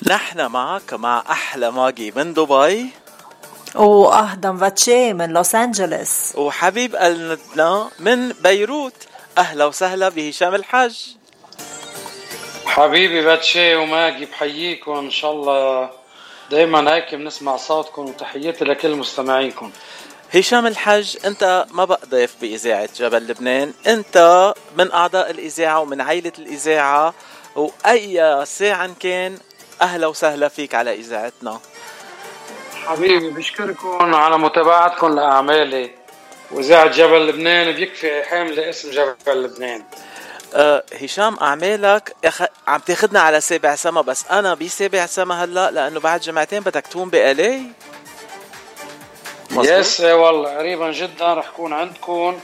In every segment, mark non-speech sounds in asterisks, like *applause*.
نحن معك مع أحلى ماجي من دبي. وأهدم فاتشي من لوس أنجلوس وحبيب قلبنا من بيروت. أهلا وسهلا بهشام الحج حبيبي باتشي وماجي بحييكم إن شاء الله. دايما هيك بنسمع صوتكم وتحياتي لكل مستمعيكم هشام الحج أنت ما بقى ضيف بإذاعة جبل لبنان. أنت من أعضاء الإذاعة ومن عائله الإذاعة. وأي ساعة كان أهلا وسهلا فيك على إذاعتنا. حبيبي بشكركم على متابعتكم لأعمالي. واذاعه جبل لبنان بيكفي حامله اسم جبل لبنان. أه هشام أعمالك أخ... عم تاخذنا على سابع سما بس أنا بسابع سما هلأ لأنه بعد جمعتين بدك تكون بآلي. يس والله قريبا جدا رح كون عندكم.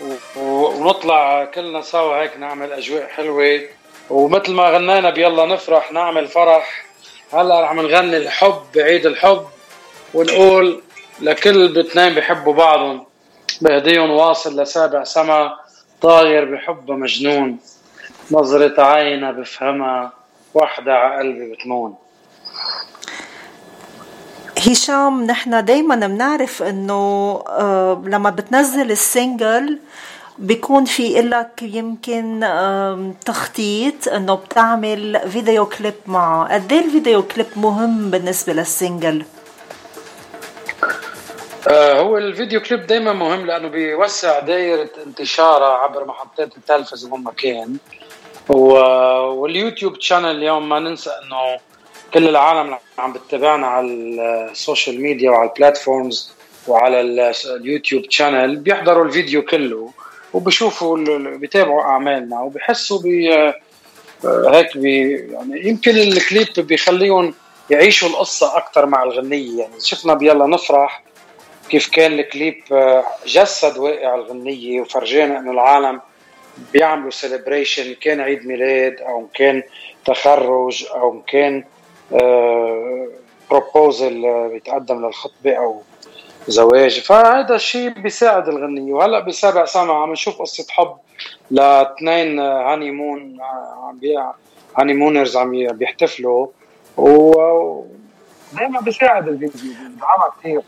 و... و... ونطلع كلنا سوا هيك نعمل أجواء حلوة. ومثل ما غنينا بيلا نفرح نعمل فرح. هلا رح نغني الحب بعيد الحب ونقول لكل بتنين بحبوا بعضهم. بهديهم واصل لسابع سما طاير بحبها مجنون. نظرة عينها بفهمها وحدة على قلبي بتمون. هشام نحن دايما بنعرف إنه آه لما بتنزل ال single بيكون في لك يمكن تخطيط إنه بتعمل video clip معه قد إيه ال video clip مهم بالنسبة لل single آه هو ال video clip دائما مهم لأنه بيوسع دائره انتشاره عبر محطات التلفزة وين ما كان واليوتيوب channel اليوم ما ننسى إنه كل العالم عم بتتابعنا على ال social media وعلى ال platforms وعلى اليوتيوب channel بيحضروا الفيديو كله. وبشوفوا بيتابعوا أعمالنا وبحسوا ب هيك بي يعني يمكن الكليب بيخليهم يعيشوا القصة أكثر مع الغنية. يعني شفنا ب يلا نفرح كيف كان الكليب جسد واقع الغنية وفرجانا إنه العالم بيعملوا celebration كان عيد ميلاد أو كان تخرج أو كان proposal بيتقدم للخطبة أو زواج. فهذا الشيء بيساعد الغنية. وهلأ بسابع سما عم نشوف قصة حب لاثنين honeymoon عم honeymooners عم بيحتفلوا. و دائما بيساعد الفيديو. بيدعمها كثير.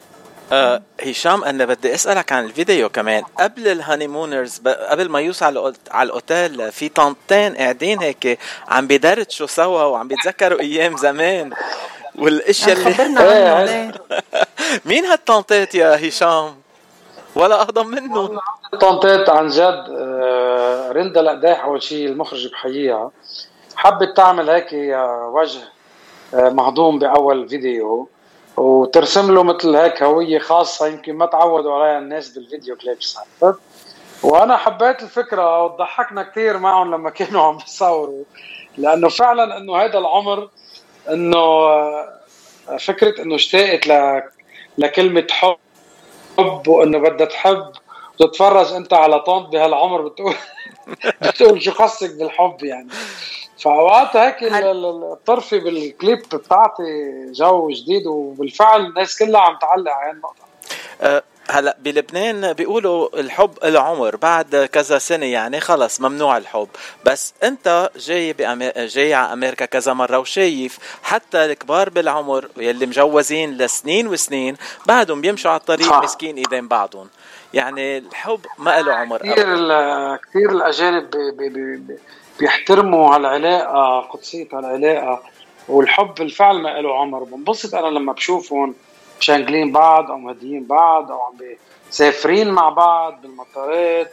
آه هشام أنا بدي أسألك عن الفيديو كمان. قبل ال honeymooners قبل ما يوصل على الأوتيل في طنطين قاعدين هيك عم بيدردشوا سوا وعم بيتذكروا أيام زمان. والأشياء اللي خبرنا *laughs* مين هالطنطات يا هشام؟ ولا اهضم منه. الطنطات عن جد رندا القداح أول شيء المخرج بحييها. حبت تعمل هيك وجه مهضوم بأول فيديو. وترسم له مثل هيك هوية خاصة يمكن ما تعودوا عليها الناس بالفيديو كليبس عرفت؟ وأنا حبيت الفكرة وضحكنا كثير معهم لما كانوا عم بيصوروا. لأنه فعلا إنه هذا العمر إنه فكرة إنه اشتاقت لكلمة حب وإنه بدها تحب وتتفرج أنت على طنط بهالعمر بتقول *laughs* بتقول شو خصك بالحب يعني. فاوقات هيك الطرفة بالكليب بتعطي جو جديد وبالفعل الناس كلها عم تعلق على هالنقطه أه هلا بلبنان بيقولوا الحب العمر بعد كذا سنة يعني خلص ممنوع الحب. بس أنت جاي بأمي... جاي على أمريكا كذا مرة وشايف حتى الكبار بالعمر يلي مجوزين لسنين وسنين بعدهم بيمشوا على الطريق صح. مسكين إيدين بعضهم. يعني الحب ما له عمر كثير كثير الأجانب بي بي بي بيحترموا هالعلاقة قدسية هالعلاقة والحب بالفعل ما له عمر. بنبسط أنا لما بشوفهم شانجلين بعض أو مهديين بعض أو عم مسافرين مع بعض بالمطارات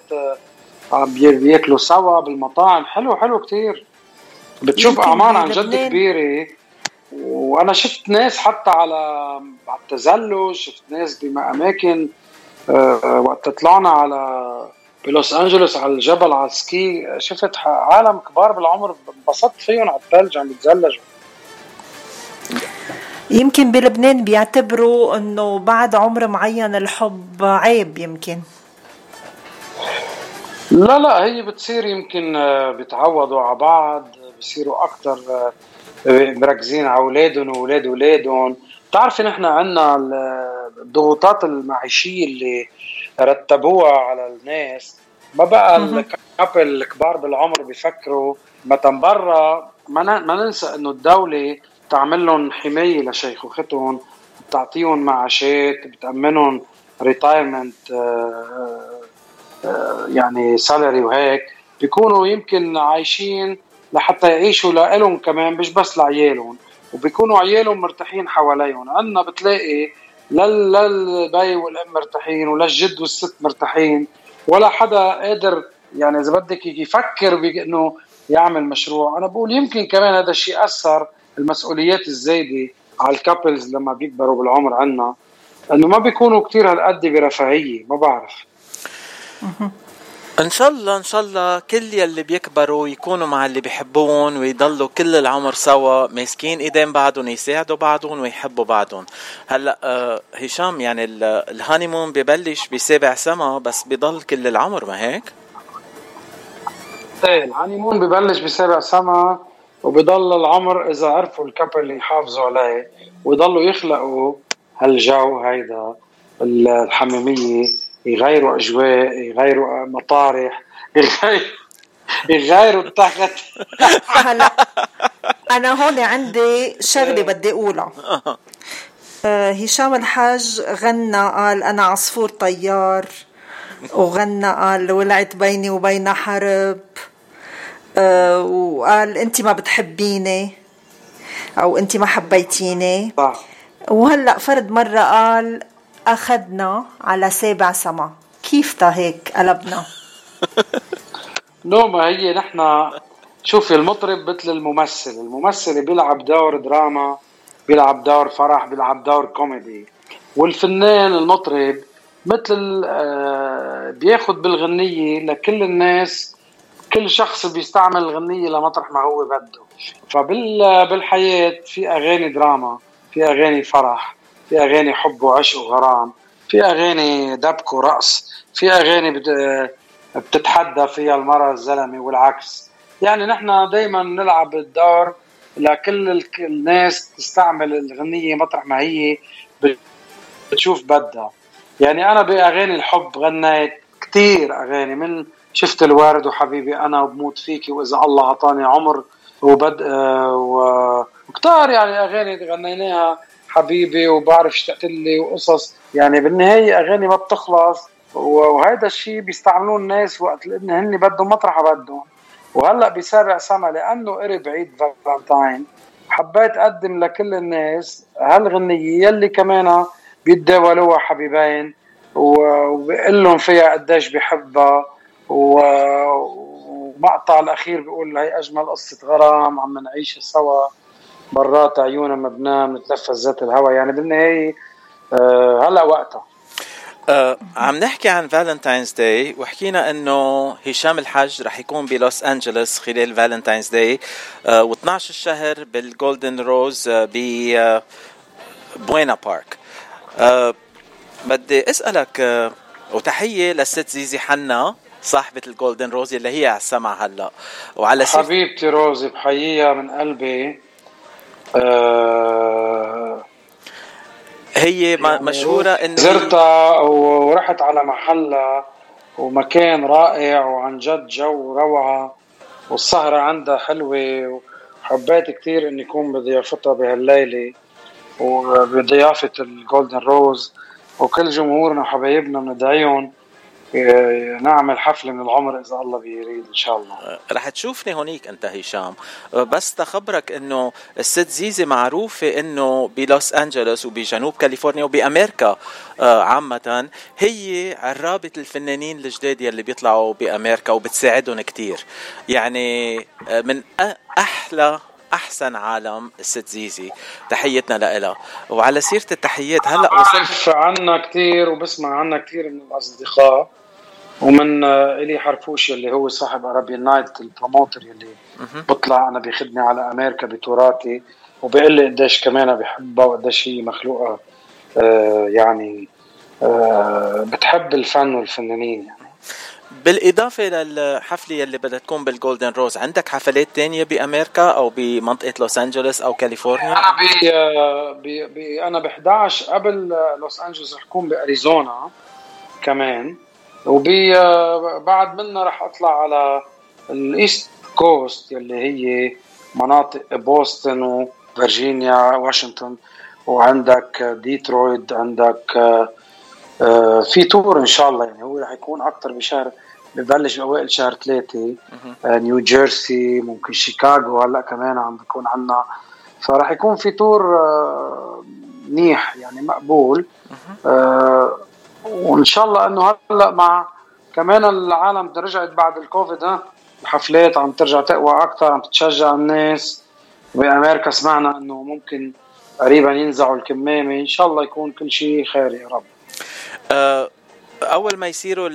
عم بياكلوا سوا بالمطاعم. حلو حلو كتير. بتشوف أعمار عن جد كبيرة. وأنا شفت ناس حتى على على التزلج شفت ناس بأماكن وقت طلعنا على بلوس أنجلوس على الجبل على السكي شفت عالم كبار بالعمر. انبسطت فيهم على الثلج عم يتزلجوا يمكن بلبنان بيعتبروا إنه بعد عمر معين الحب عيب يمكن. لا لا هي بتصير يمكن بيتعودوا على بعض بصيروا أكثر مركزين على أولادهم وأولاد أولادهم. بتعرفي نحن عندنا الضغوطات المعيشية اللي رتبوها على الناس. ما بقى الكابل الكبار بالعمر بيفكروا مثلا برا. ما, ما ننسى إنه الدولة بتعمل لهم حمايه لشيخوختهم بتعطيهم معاشات بتأمنهم retirement آه، آه، يعني salary وهيك. بيكونوا يمكن عايشين لحتى يعيشوا لإلهم كمان مش بس لعيالهم. وبيكونوا عيالهم مرتاحين حواليهم. عندنا بتلاقي البي والأم مرتاحين وللجد والست مرتاحين ولا حدا قادر يعني إذا بدك يفكر بإنه يعمل مشروع. أنا بقول يمكن كمان هذا الشيء أثر المسؤوليات الزايدة على الكابلز لما بيكبروا بالعمر عنا إنه ما بيكونوا كثير هالقد برفاهية ما بعرف إن شاء الله إن شاء الله كل يلي بيكبروا يكونوا مع اللي بيحبون ويضلوا كل العمر سوا ماسكين إيدين بعضهم يساعدوا بعضهم ويحبوا بعضهم هلأ آه هشام يعني ال honeymoon ببلش بسابع سما بس بضل كل العمر ما هيك؟ إيه ال honeymoon ببلش بسابع سما وبضل العمر إذا عرفوا ال couple يحافظوا عليه ويضلوا يخلقوا هالجو هيدا الحميمية يغيروا أجواء يغيروا مطارح *laughs* يغيروا التخت هلا أنا هون عندي شغلة بدي أقولها. آه، هشام الحاج غنى قال أنا عصفور طيار وغنى قال ولعت بيني وبين حرب. آه، وقال انت ما بتحبيني أو انت ما حبيتيني. وهلأ فرد مرة قال أخذنا على سابع سما. كيف تا هيك قلبنا؟ *laughs* no ما هي نحن شوفي المطرب مثل الممثل. الممثل بيلعب دور دراما بيلعب دور فرح بيلعب دور كوميدي. والفنان المطرب مثل آه، بياخد بالغنية لكل الناس كل شخص بيستعمل الغنية لمطرح ما هو بده. فبالحياة في أغاني دراما في أغاني فرح في أغاني حب وعشق وغرام في أغاني دبك ورقص في أغاني بتتحدى فيها المرأة الزلمة والعكس. يعني نحن دائما نلعب الدور لكل الناس تستعمل الغنية مطرح ما هي بتشوف بدها. يعني أنا بأغاني الحب غنيت كتير أغاني من شفت الوارد وحبيبي أنا وبموت فيكي وإذا الله أعطاني عمر وبد آه، وكتار يعني أغاني غنيناها حبيبي وبعرف اشتقت لي وقصص. يعني بالنهاية أغاني ما بتخلص وهذا الشيء بيستعملوه الناس وقت إن هن بدهم مطرح بدهم. وهلأ بسابع سما لأنه قرب عيد فالنتاين. حبيت أقدم لكل الناس هالغنية يلي كمان بيتداولوها حبيبين وبقول لهم فيها قديش بحبها. ومقطع الأخير بيقول هي أجمل قصة غرام عم نعيشها سوا. مرات عيونها ما بنام نتنفس ذات الهواء يعني بالنهاية آه هلأ وقتها. آه عم نحكي عن Valentine's Day وحكينا إنه هشام الحج رح يكون بلوس انجلوس خلال Valentine's Day آه و12 الشهر بال Golden Rose آه ب آه بوينا بارك آه بدي أسألك آه وتحية للست زيزي حنا. صاحبة ال Golden Rose اللي هي على السمع هلا. وعلى حبيبتي روزي بحييها من قلبي. آه هي يعني مشهورة انه زرتها ورحت على محلها ومكان رائع وعن جد جو روعة والسهرة عندها حلوة وحبيت كثير إني أكون بضيافتها بهالليلة وبضيافة الجولدن روز وكل جمهورنا وحبايبنا بندعيهم نعمل حفلة من العمر إذا الله بيريد إن شاء الله. أه، رح تشوفني هونيك أنت هشام. أه، بس تخبرك أنه الست زيزي معروفة أنه بلوس أنجلوس وبجنوب كاليفورنيا وبأمريكا عامة هي عرابة الفنانين الجداد يلي بيطلعوا بأمريكا وبتساعدهم كتير. يعني من أحلى أحسن عالم الست زيزي تحيتنا لها وعلى سيرة التحيات هلأ وصلت عنا كثير وبسمع عنا كثير من الأصدقاء. ومن آه، إلي حرفوش اللي هو صاحب Arabian Night ال promoter اللي بطلع أنا بياخذني على أمريكا بتوراتي وبيقول لي قديش كمان بحبها وقديش هي مخلوقة. آه يعني آه بتحب الفن والفنانين يعني. بالإضافة للحفلة يلي بدها تكون بال Golden Rose عندك حفلات تانية بأمريكا أو بمنطقة لوس أنجلوس أو كاليفورنيا؟ أنا ب آه، ب أنا ب 11 قبل لوس أنجلوس رح أكون بأريزونا كمان. وبي بعد منا رح أطلع على ال East Coast يلي هي مناطق بوسطن فيرجينيا واشنطن وعندك ديترويت عندك آه، في tour إن شاء الله يعني هو رح يكون أكثر بشهر ببلش باوائل شهر ثلاثة. نيو جيرسي ممكن شيكاغو هلأ كمان عم بيكون عندنا فرح يكون في تور منيح يعني مقبول. وإن شاء الله إنه هلأ مع كمان العالم رجعت بعد الكوفيد ها؟ الحفلات عم ترجع تقوى أكثر عم تتشجع الناس. بأمريكا سمعنا إنه ممكن قريبا ينزعوا الكمامة. إن شاء الله يكون كل شيء خير يا رب. أه أول ما يصيروا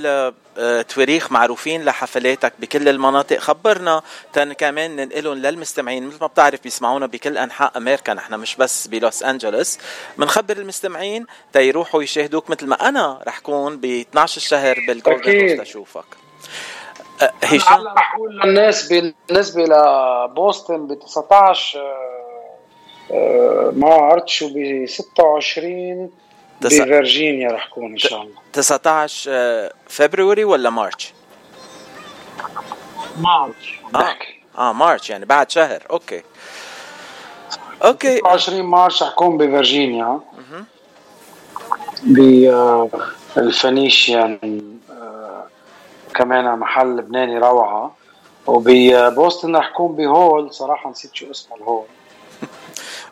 التواريخ معروفين لحفلاتك بكل المناطق خبرنا تن كمان ننقلهم للمستمعين. مثل ما بتعرف بيسمعونا بكل أنحاء أمريكا. نحن مش بس بلوس أنجلوس. بنخبر المستمعين تيروحوا يشاهدوك مثل ما أنا رح كون ب 12 الشهر بال Golden تشوفك هشام رح أقول للناس بالنسبة لبوسطن ب 19 March وب 26 تس... بفرجينيا رح كون إن شاء الله. 19 آه، فبراير ولا مارش؟ مارش. آه. آه مارش يعني بعد شهر. Okay. Okay. 20 March رح كون بفرجينيا. بال Phoenician آه، كمان محل لبناني روعة. وببوسطن رح كون ب hall. صراحة نسيت شو اسمه ال hall.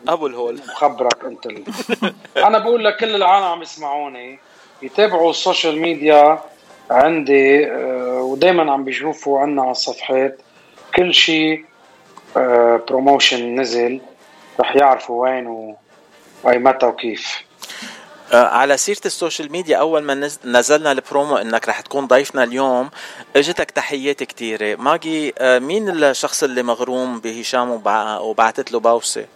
أبو الهول مخبرك أنت. أنا بقول لكل العالم عم يسمعوني يتابعوا ال social media عندي آه، ودائما عم بيشوفوا عنا على الصفحات كل شيء promotion نزل رح يعرفوا وين وإيمتى وكيف آه، على سيرة ال social media أول ما نزلنا البرومو إنك رح تكون ضيفنا اليوم إجتك تحيات كتيرة ماجي آه، مين الشخص اللي مغروم بهشام وبعتت له باوسة؟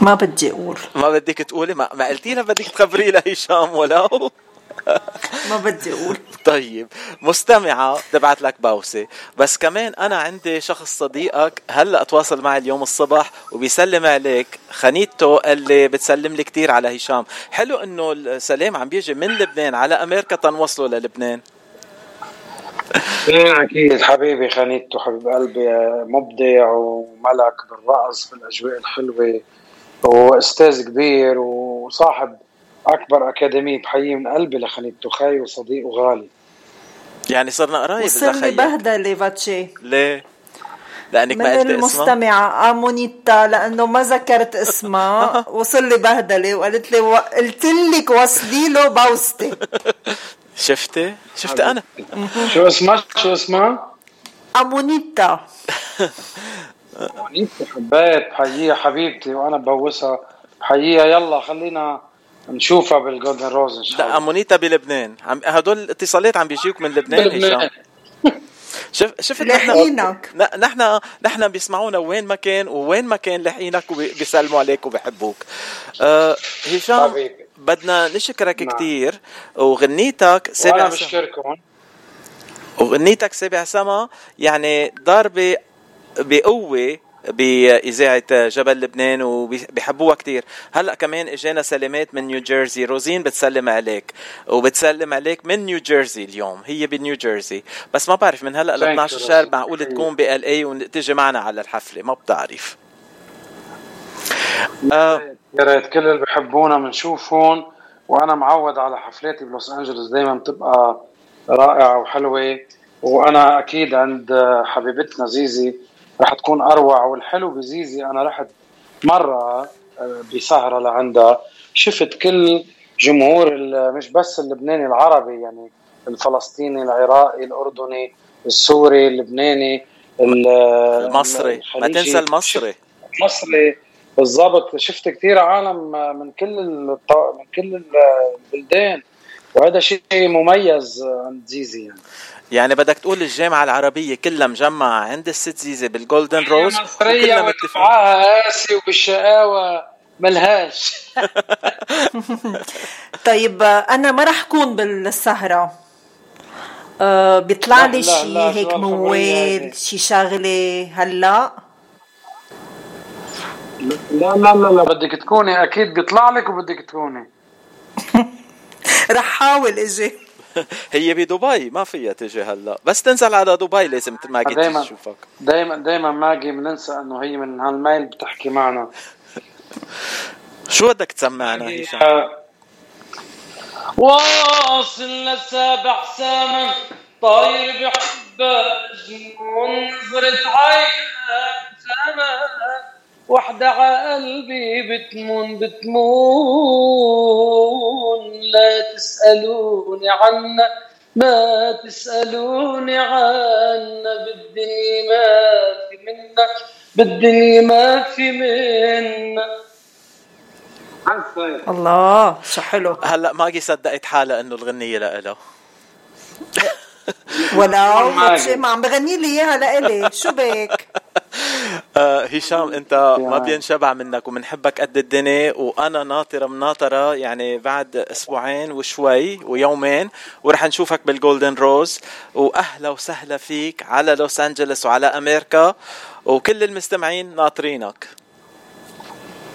ما بدي أقول. ما بدك تقولي؟ ما, ما قلتي لها بدك تخبري لهشام ولو *laughs* ما بدي أقول. طيب مستمعة تبعت لك باوسة بس كمان أنا عندي شخص صديقك هلأ تواصل معي اليوم الصبح وبيسلم عليك. خنيته اللي بتسلم لي كتير على هشام. حلو إنه السلام عم بيجي من لبنان على أمريكا تنوصله للبنان. إيه أكيد حبيبي خنيته حبيب قلبي مبدع وملك بالرقص بالأجواء الحلوة. وأستاذ كبير وصاحب أكبر أكاديمية بحيية من قلبي لخنيت تخاي وصديق وغالي. يعني صرنا قرايب وصر لي بهدلة فاتشي. ليه؟ لأنك ما قلت المستمعة آمونيتا لأنه ما ذكرت اسمها *laughs* وصل لي بهدلة وقالت لي و... قلت لك وصلي له بوستي. *laughs* شفتي؟ شفتي أنا؟ شو اسمها؟ شو اسمها؟ آمونيتا. *laughs* حبيت بحييها حبيبتي وأنا ببوسها. بحييها يلا خلينا نشوفها بالجولدن روز إن شاء الله. لا أمونيتا بلبنان. عم هدول الاتصالات عم بيجيوك من لبنان هشام شف شفت نحن نحن نحن بيسمعونا وين ما كان وين ما كان لحينك وبيسلموا عليك وبيحبوك. آه هشام بدنا نشكرك نعم. كثير وغنيتك سابع وأنا بشكركم. وغنيتك سابع سما. يعني ضربة بقوة بإذاعة جبل لبنان وبيحبوها كتير. هلأ كمان إجانا سلامات من نيو جيرسي. روزين بتسلم عليك. وبتسلم عليك من نيو جيرسي اليوم. هي بنيو جيرسي. بس ما بعرف من هلأ ل 12 شهر معقول تكون بال اي وتجي معنا على الحفلة. ما بتعرف. آه. يا ريت. كل اللي بحبونا بنشوفهم وأنا معود على حفلاتي بلوس أنجلوس. دائما بتبقى رائعة وحلوة. وأنا أكيد عند حبيبتنا زيزي رح تكون أروع والحلو بزيزي. أنا رحت مرة آه، بسهرة لعندها شفت كل جمهور مش بس اللبناني العربي يعني الفلسطيني العراقي الأردني السوري اللبناني المصري. ما تنسى المصري. المصري. بالضبط. شفت كثير عالم من كل من كل البلدان. وهذا شيء مميز عند زيزي يعني. يعني بدك تقول الجامعة العربية كلها مجمعة عند الست زيزة بالجولدن روز وكلها متفقة. قاسي وبالشقاوة ملهاش. *laughs* طيب أنا ما رح كون بالسهرة. أه بيطلع لي شيء هيك موال شي شغلة هلا؟ لا لا لا لا بدك تكوني أكيد بيطلع لك وبدك تكوني. *laughs* رح حاول إجي. *laughs* هي بدبي ما فيها تجي هلا. بس تنزل على دبي لازم ماجي دايما تشوفك. دايما دايما ماجي بننسى إنه هي من هالميل بتحكي معنا. شو بدك تسمعنا هشام؟ واصل لسابع سامن طاير بحبك جنون نظرة عينك سما وحدة عقلبي بتمون بتمون. لا تسألوني عنا ما تسألوني عنا. بالدنيا ما في منا بالدنيا ما في منا. الله شو حلو. هلأ ماجي صدقت حالها إنه الغنية لإلها *laughs* ولو ما عم بغني لي إياها لإلي. شو بك آه هشام انت ما بينشبع منك ومنحبك قد الدنيا وأنا ناطرة مناطرة يعني بعد أسبوعين وشوي ويومين ورح نشوفك بال Golden Rose وأهلا وسهلا فيك على لوس انجلوس وعلى أمريكا وكل المستمعين ناطرينك.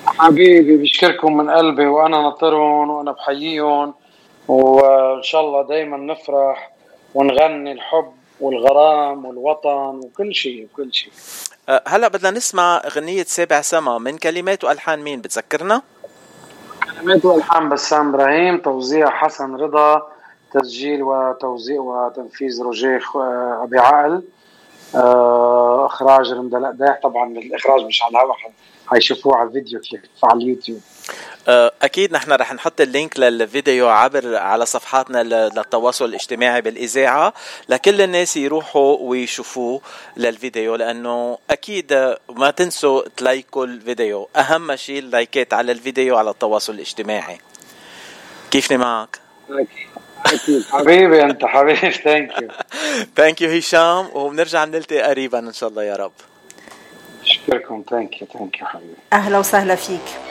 حبيبي بشكركم من قلبي وأنا ناطرهم وأنا بحييهم وإن شاء الله دائما نفرح ونغني الحب والغرام والوطن وكل شيء وكل شيء. هلا بدنا نسمع أغنية سابع سما من كلمات والحان مين؟ بتذكرنا؟ كلمات والحان بسام إبراهيم توزيع حسن رضا تسجيل وتوزيع وتنفيذ روجيه أبي عقل. أه، إخراج رمضان طبعا الإخراج مش على الهواء حيشوفوه على الفيديو كيف على اليوتيوب. أكيد نحن رح نحط ال link للفيديو عبر على صفحاتنا للتواصل الاجتماعي بالإذاعة لكل الناس يروحوا ويشوفوه للفيديو لأنه أكيد ما تنسوا تلايكوا الفيديو. أهم شيء اللايكات على الفيديو على التواصل الاجتماعي. كيفني معك أكيد. أكيد حبيبي أنت حبيبي. Thank you Thank you هشام وبنرجع نلتقي قريبا إن شاء الله يا رب. شكركم thank you thank you حبيبي. أهلا وسهلا فيك.